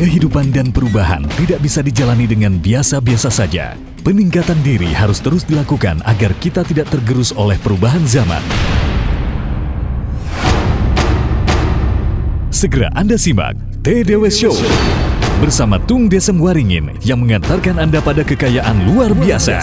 Kehidupan dan perubahan tidak bisa dijalani dengan biasa-biasa saja. Peningkatan diri harus terus dilakukan agar kita tidak tergerus oleh perubahan zaman. Segera Anda simak TDW Show bersama Tung Desem Waringin yang mengantarkan Anda pada kekayaan luar biasa.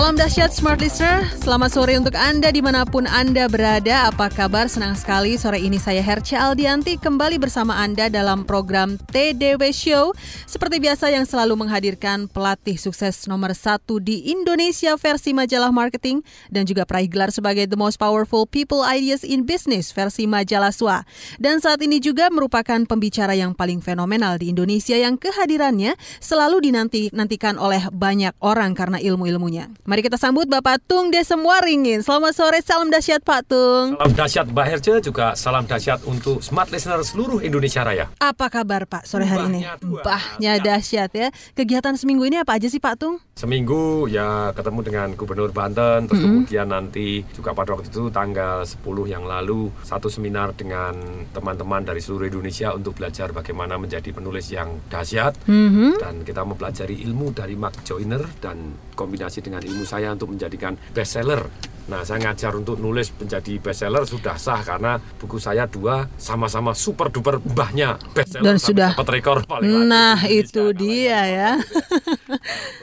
Salam dahsyat Smart Listener, selamat sore untuk Anda di mana pun Anda berada. Apa kabar? Senang sekali sore ini saya Herce Aldianti kembali bersama Anda dalam program TDW Show. Seperti biasa yang selalu menghadirkan pelatih sukses nomor satu di Indonesia versi majalah marketing dan juga peraih gelar sebagai The Most Powerful People Ideas in Business versi majalah SWA. Dan saat ini juga merupakan pembicara yang paling fenomenal di Indonesia yang kehadirannya selalu dinanti-nantikan oleh banyak orang karena ilmu-ilmunya. Mari kita sambut Bapak Tung Desem Waringin. Selamat sore, salam dahsyat Pak Tung. Salam dahsyat Mbak Herce, juga salam dahsyat untuk smart listener seluruh Indonesia Raya. Apa kabar Pak sore hari ini? Mbahnya dahsyat ya. Kegiatan seminggu ini apa aja sih Pak Tung? Seminggu ya ketemu dengan Gubernur Banten, terus mm -hmm. kemudian nanti juga pada waktu itu tanggal 10 yang lalu satu seminar dengan teman-teman dari seluruh Indonesia untuk belajar bagaimana menjadi penulis yang dahsyat mm -hmm. dan kita mempelajari ilmu dari Mark Joyner dan kombinasi dengan ilmu saya untuk menjadikan bestseller. Nah, saya ngajar untuk nulis menjadi bestseller sudah sah karena buku saya dua sama-sama super duper mbahnya bestseller dan sudah dapat rekor paling Nah, itu dia ya.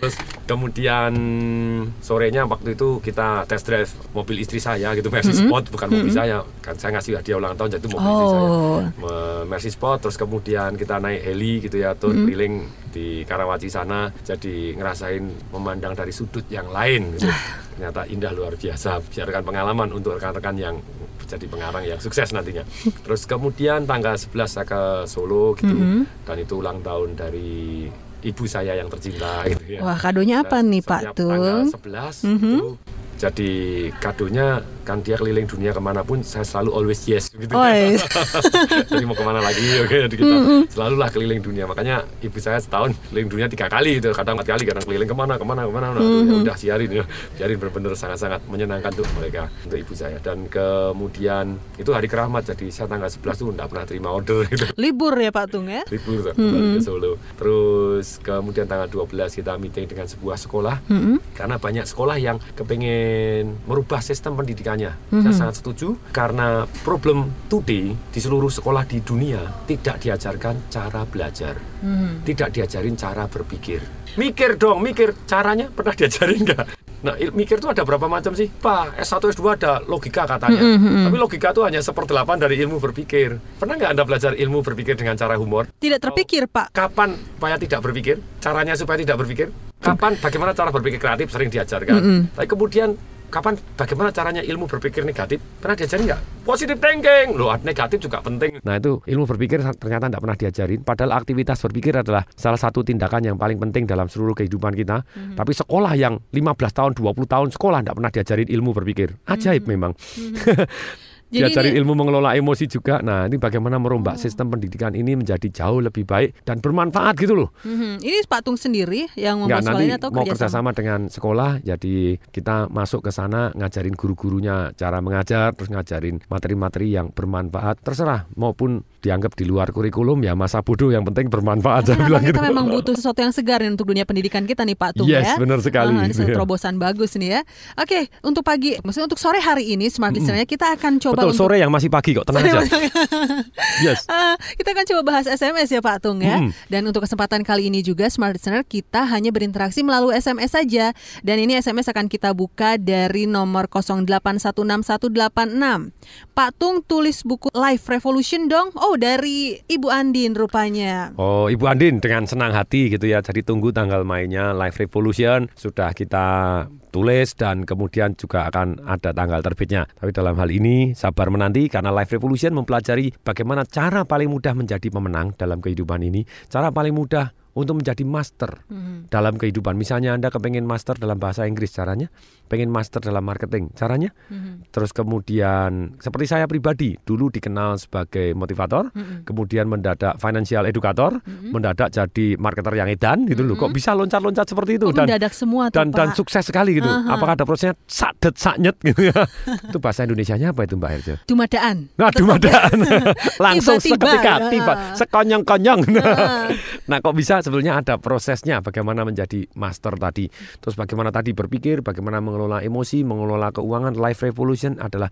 Terus kemudian sorenya waktu itu kita test drive mobil istri saya gitu Mercy mm -hmm. Sport bukan mobil mm -hmm. saya kan saya ngasih hadiah ulang tahun jadi mobil oh. istri saya Mercy Sport terus kemudian kita naik heli gitu ya tuh mm -hmm. keliling di Karawaci sana jadi ngerasain memandang dari sudut yang lain gitu. Ternyata indah luar biasa biarkan pengalaman untuk rekan-rekan yang jadi pengarang yang sukses nantinya terus kemudian tanggal 11 saya ke Solo gitu mm -hmm. dan itu ulang tahun dari ibu saya yang tercinta gitu ya. Wah, kadonya apa nih Pak Tung? Tanggal 11 mm -hmm. itu jadi kadonya kan dia keliling dunia ke mana pun saya selalu always yes gitu oh, yes. jadi mau ke mana lagi oke okay, kita mm -hmm. selalu lah keliling dunia makanya ibu saya setahun keliling dunia tiga kali itu kadang empat kali kadang keliling ke mana ke mana ke mana nah, mm -hmm. ya udah siarin ya siarin benar-benar sangat-sangat menyenangkan tuh mereka untuk ibu saya dan kemudian itu hari keramat jadi saya tanggal 11 tuh tidak pernah terima order gitu. libur ya Pak Tung ya libur mm -hmm. ke Solo terus kemudian tanggal 12 kita meeting dengan sebuah sekolah mm -hmm. karena banyak sekolah yang kepengen merubah sistem pendidikan Mm-hmm. Saya sangat setuju karena problem today di seluruh sekolah di dunia tidak diajarkan cara belajar, mm-hmm. tidak diajarin cara berpikir. Mikir dong, mikir caranya pernah diajarin nggak? Nah, mikir itu ada berapa macam sih? Pak, S1, S2 ada logika katanya. Mm -hmm. Tapi logika itu hanya seperdelapan dari ilmu berpikir. Pernah nggak Anda belajar ilmu berpikir dengan cara humor? Tidak terpikir, Pak. Kapan supaya tidak berpikir? Caranya supaya tidak berpikir? Kapan bagaimana cara berpikir kreatif sering diajarkan? Mm -hmm. Tapi kemudian kapan bagaimana caranya ilmu berpikir negatif pernah diajarin nggak positif thinking loh negatif juga penting nah itu ilmu berpikir ternyata tidak pernah diajarin padahal aktivitas berpikir adalah salah satu tindakan yang paling penting dalam seluruh kehidupan kita mm-hmm. tapi sekolah yang 15 tahun 20 tahun sekolah tidak pernah diajarin ilmu berpikir ajaib mm-hmm. memang mm-hmm. Jadi cari ilmu mengelola emosi juga. Nah, ini bagaimana merombak oh. sistem pendidikan ini menjadi jauh lebih baik dan bermanfaat gitu loh. Mm-hmm. Ini Pak Tung sendiri yang membuat nanti atau mau kerjasama dengan sekolah. Jadi kita masuk ke sana ngajarin guru-gurunya cara mengajar, terus ngajarin materi-materi yang bermanfaat. Terserah maupun dianggap di luar kurikulum ya masa bodoh yang penting bermanfaat. Karena bilang kita gitu. memang butuh sesuatu yang segar untuk dunia pendidikan kita nih Pak Tung yes, ya. Yes, benar sekali. Uh, ini terobosan bagus nih ya. Oke, untuk pagi, maksudnya untuk sore hari ini Smart Listener kita akan coba Betul, untuk... sore yang masih pagi kok, tenang aja. yes. Uh, kita akan coba bahas SMS ya Pak Tung ya. Hmm. Dan untuk kesempatan kali ini juga Smart Listener kita hanya berinteraksi melalui SMS saja. Dan ini SMS akan kita buka dari nomor 0816186. Pak Tung tulis buku Life Revolution dong. Oh, dari Ibu Andin rupanya. Oh, Ibu Andin dengan senang hati gitu ya. Jadi tunggu tanggal mainnya Life Revolution sudah kita tulis dan kemudian juga akan ada tanggal terbitnya. Tapi dalam hal ini sabar menanti karena Life Revolution mempelajari bagaimana cara paling mudah menjadi pemenang dalam kehidupan ini, cara paling mudah untuk menjadi master Mhm. dalam kehidupan. Misalnya Anda kepengen master dalam bahasa Inggris caranya, pengen master dalam marketing caranya, Mhm. terus kemudian seperti saya pribadi dulu dikenal sebagai motivator, Mhm. kemudian mendadak financial educator, Mhm. mendadak jadi marketer yang edan gitu loh. Kok bisa loncat-loncat seperti itu Kok dan mendadak semua tuh dan dan sukses sekali gitu. Aha. Apakah ada prosesnya sadet saknyet gitu ya? itu bahasa Indonesianya apa itu Mbak Herjo? Dumadaan. Nah, dumadaan. Langsung Tiba-tiba, seketika, ya. tiba, sekonyong-konyong. Ah. Nah, kok bisa sebetulnya ada prosesnya bagaimana menjadi master tadi. Terus bagaimana tadi berpikir, bagaimana mengelola emosi, mengelola keuangan, life revolution adalah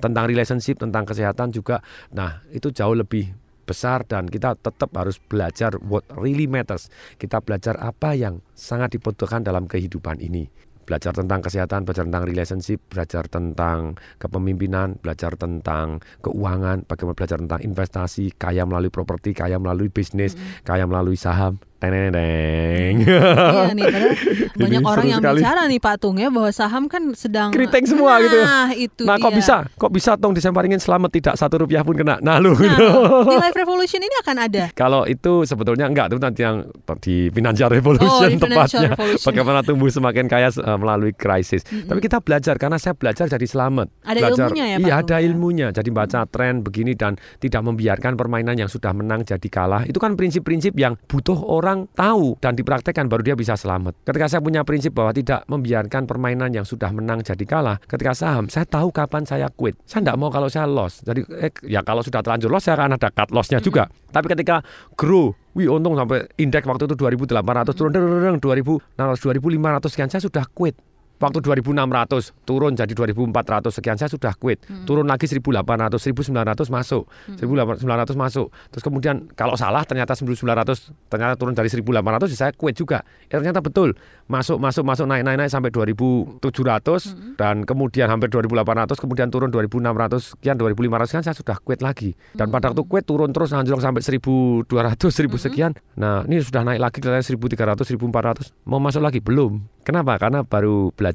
tentang relationship, tentang kesehatan juga. Nah, itu jauh lebih besar dan kita tetap harus belajar what really matters. Kita belajar apa yang sangat dibutuhkan dalam kehidupan ini. Belajar tentang kesehatan, belajar tentang relationship, belajar tentang kepemimpinan, belajar tentang keuangan, bagaimana belajar tentang investasi, kaya melalui properti, kaya melalui bisnis, kaya melalui saham. Teng Iya nih, padahal banyak orang yang sekali. bicara nih Pak Tung ya bahwa saham kan sedang Keriting semua gitu. Nah, itu Nah, kok dia. bisa? Kok bisa tong disemparingin selamat tidak satu rupiah pun kena? Nah, lu. Nah, di Life Revolution ini akan ada. Kalau itu sebetulnya enggak itu nanti yang di financial revolution Oh, di Financial tepatnya Revolution. bagaimana tumbuh semakin kaya eh, melalui krisis. Tapi kita belajar karena saya belajar jadi selamat. Ada belajar, ilmunya ya, Pak Iya, Tung, ada ya? ilmunya. Jadi baca tren begini dan tidak membiarkan permainan yang sudah menang jadi kalah. Itu kan prinsip-prinsip yang butuh orang tahu dan dipraktekkan baru dia bisa selamat. Ketika saya punya prinsip bahwa tidak membiarkan permainan yang sudah menang jadi kalah, ketika saham saya tahu kapan saya quit. Saya tidak mau kalau saya loss. Jadi eh, ya kalau sudah terlanjur loss saya akan ada cut lossnya juga. Tapi ketika grow Wih untung sampai indeks waktu itu 2800 turun dereng 2600 2500 sekian saya sudah quit. Waktu 2600 turun jadi 2400 sekian saya sudah quit. Turun lagi 1800 1900 masuk. 1900 masuk. Terus kemudian kalau salah ternyata 1900 ternyata turun dari 1800 ya saya quit juga. Eh, ternyata betul. Masuk masuk masuk naik naik naik sampai 2700 dan kemudian hampir 2800 kemudian turun 2600 sekian 2500 sekian saya sudah quit lagi. Dan pada waktu quit turun terus anjlok sampai 1200 1000 sekian. Nah, ini sudah naik lagi kelihatannya 1300 1400. Mau masuk lagi belum. Kenapa? Karena baru belajar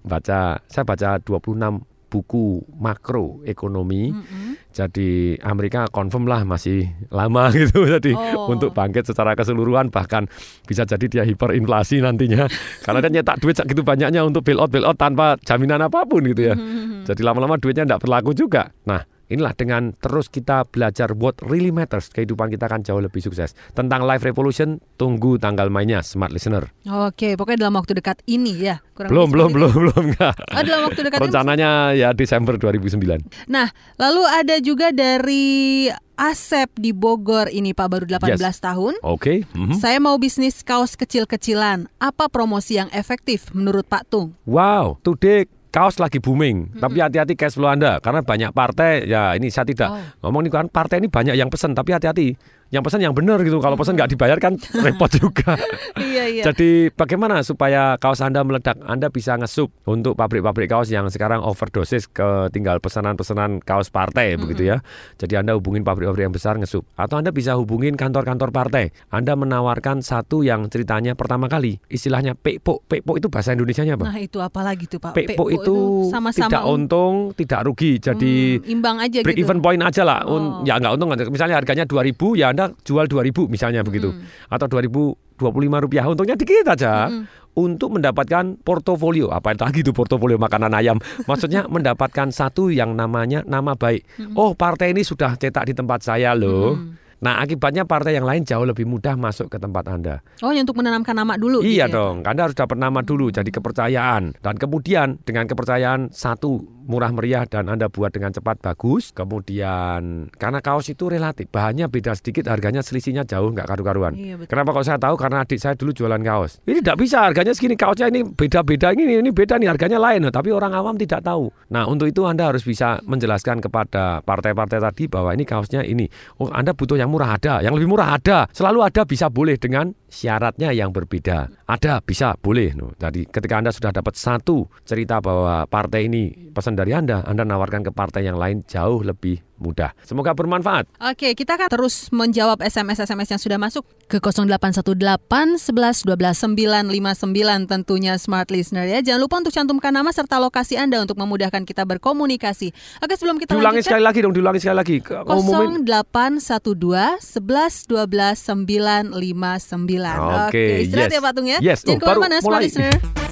baca saya baca 26 buku makro ekonomi. Mm-mm. Jadi Amerika confirm lah masih lama gitu. Jadi Oh. untuk bangkit secara keseluruhan bahkan bisa jadi dia hiperinflasi nantinya. Karena dia nyetak duit segitu banyaknya untuk bailout bailout tanpa jaminan apa pun gitu ya. Mhm. Jadi lama-lama duitnya tidak berlaku juga. Nah, inilah dengan terus kita belajar what really matters, kehidupan kita akan jauh lebih sukses. Tentang life revolution, tunggu tanggal mainnya, smart listener. Oke, pokoknya dalam waktu dekat ini ya. Kurang Belum, belum, seperti belum, belum, enggak. Oh, dalam waktu dekat ini. Rencananya ya Desember 2009. Nah, lalu ada juga dari Asep di Bogor ini Pak baru 18 tahun. Oke. mhm. Saya mau bisnis kaos kecil-kecilan. Apa promosi yang efektif menurut Pak Tung? Wow, today kaos lagi booming. Tapi hati-hati cash flow Anda karena banyak partai ya ini saya tidak Oh. ngomong ini kan partai ini banyak yang pesan tapi hati-hati. Yang pesan yang benar gitu. Kalau pesan nggak dibayar kan repot juga. iya, iya. Jadi bagaimana supaya kaos Anda meledak? Anda bisa ngesup untuk pabrik-pabrik kaos yang sekarang overdosis ke tinggal pesanan-pesanan kaos partai begitu ya. Jadi Anda hubungin pabrik-pabrik yang besar ngesup. Atau Anda bisa hubungin kantor-kantor partai. Anda menawarkan satu yang ceritanya pertama kali istilahnya pekpo. Pekpo itu bahasa Indonesianya apa? Nah, itu apa lagi tuh Pak? Pekpo itu sama-sama tidak untung, tidak rugi. Jadi Hmm, imbang aja break gitu. even point aja lah. Oh. Ya nggak untung. Misalnya harganya 2000 ya Anda jual 2000 misalnya begitu. Hmm. Atau 2025 rupiah. Untungnya dikit aja. Untuk mendapatkan portofolio apa itu lagi itu portofolio makanan ayam maksudnya mendapatkan satu yang namanya nama baik oh partai ini sudah cetak di tempat saya loh nah akibatnya partai yang lain jauh lebih mudah masuk ke tempat anda Oh, untuk menanamkan nama dulu. Iya gitu ya? dong, Anda harus dapat nama dulu, jadi kepercayaan. Dan kemudian dengan kepercayaan satu murah meriah dan Anda buat dengan cepat bagus. Kemudian karena kaos itu relatif, bahannya beda sedikit, harganya selisihnya jauh nggak karu-karuan. Iya, betul. Kenapa kok saya tahu? Karena adik saya dulu jualan kaos. Ini tidak bisa, harganya segini kaosnya ini beda-beda ini ini beda nih harganya lain. Tapi orang awam tidak tahu. Nah untuk itu Anda harus bisa menjelaskan kepada partai-partai tadi bahwa ini kaosnya ini. Oh Anda butuh yang murah ada, yang lebih murah ada. Selalu ada bisa boleh dengan syaratnya yang berbeda. Ada bisa boleh. Jadi ketika Anda sudah dapat satu cerita bahwa partai ini pesan dari Anda, Anda nawarkan ke partai yang lain jauh lebih mudah. Semoga bermanfaat. Oke, kita akan terus menjawab SMS-SMS yang sudah masuk ke 0818 11 12 959 tentunya smart listener ya. Jangan lupa untuk cantumkan nama serta lokasi Anda untuk memudahkan kita berkomunikasi. Oke, sebelum kita Diulangi lanjutkan sekali lagi dong, diulangi sekali lagi. Ke- Ngumumin 0812 11 12 959. Oke, istirahat yes. ya Patung ya. Yes, Jangan oh, ke mana-mana, smart mulai. listener.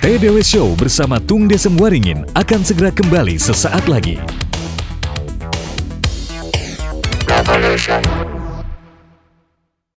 TDW Show bersama Tung Desem Waringin akan segera kembali sesaat lagi.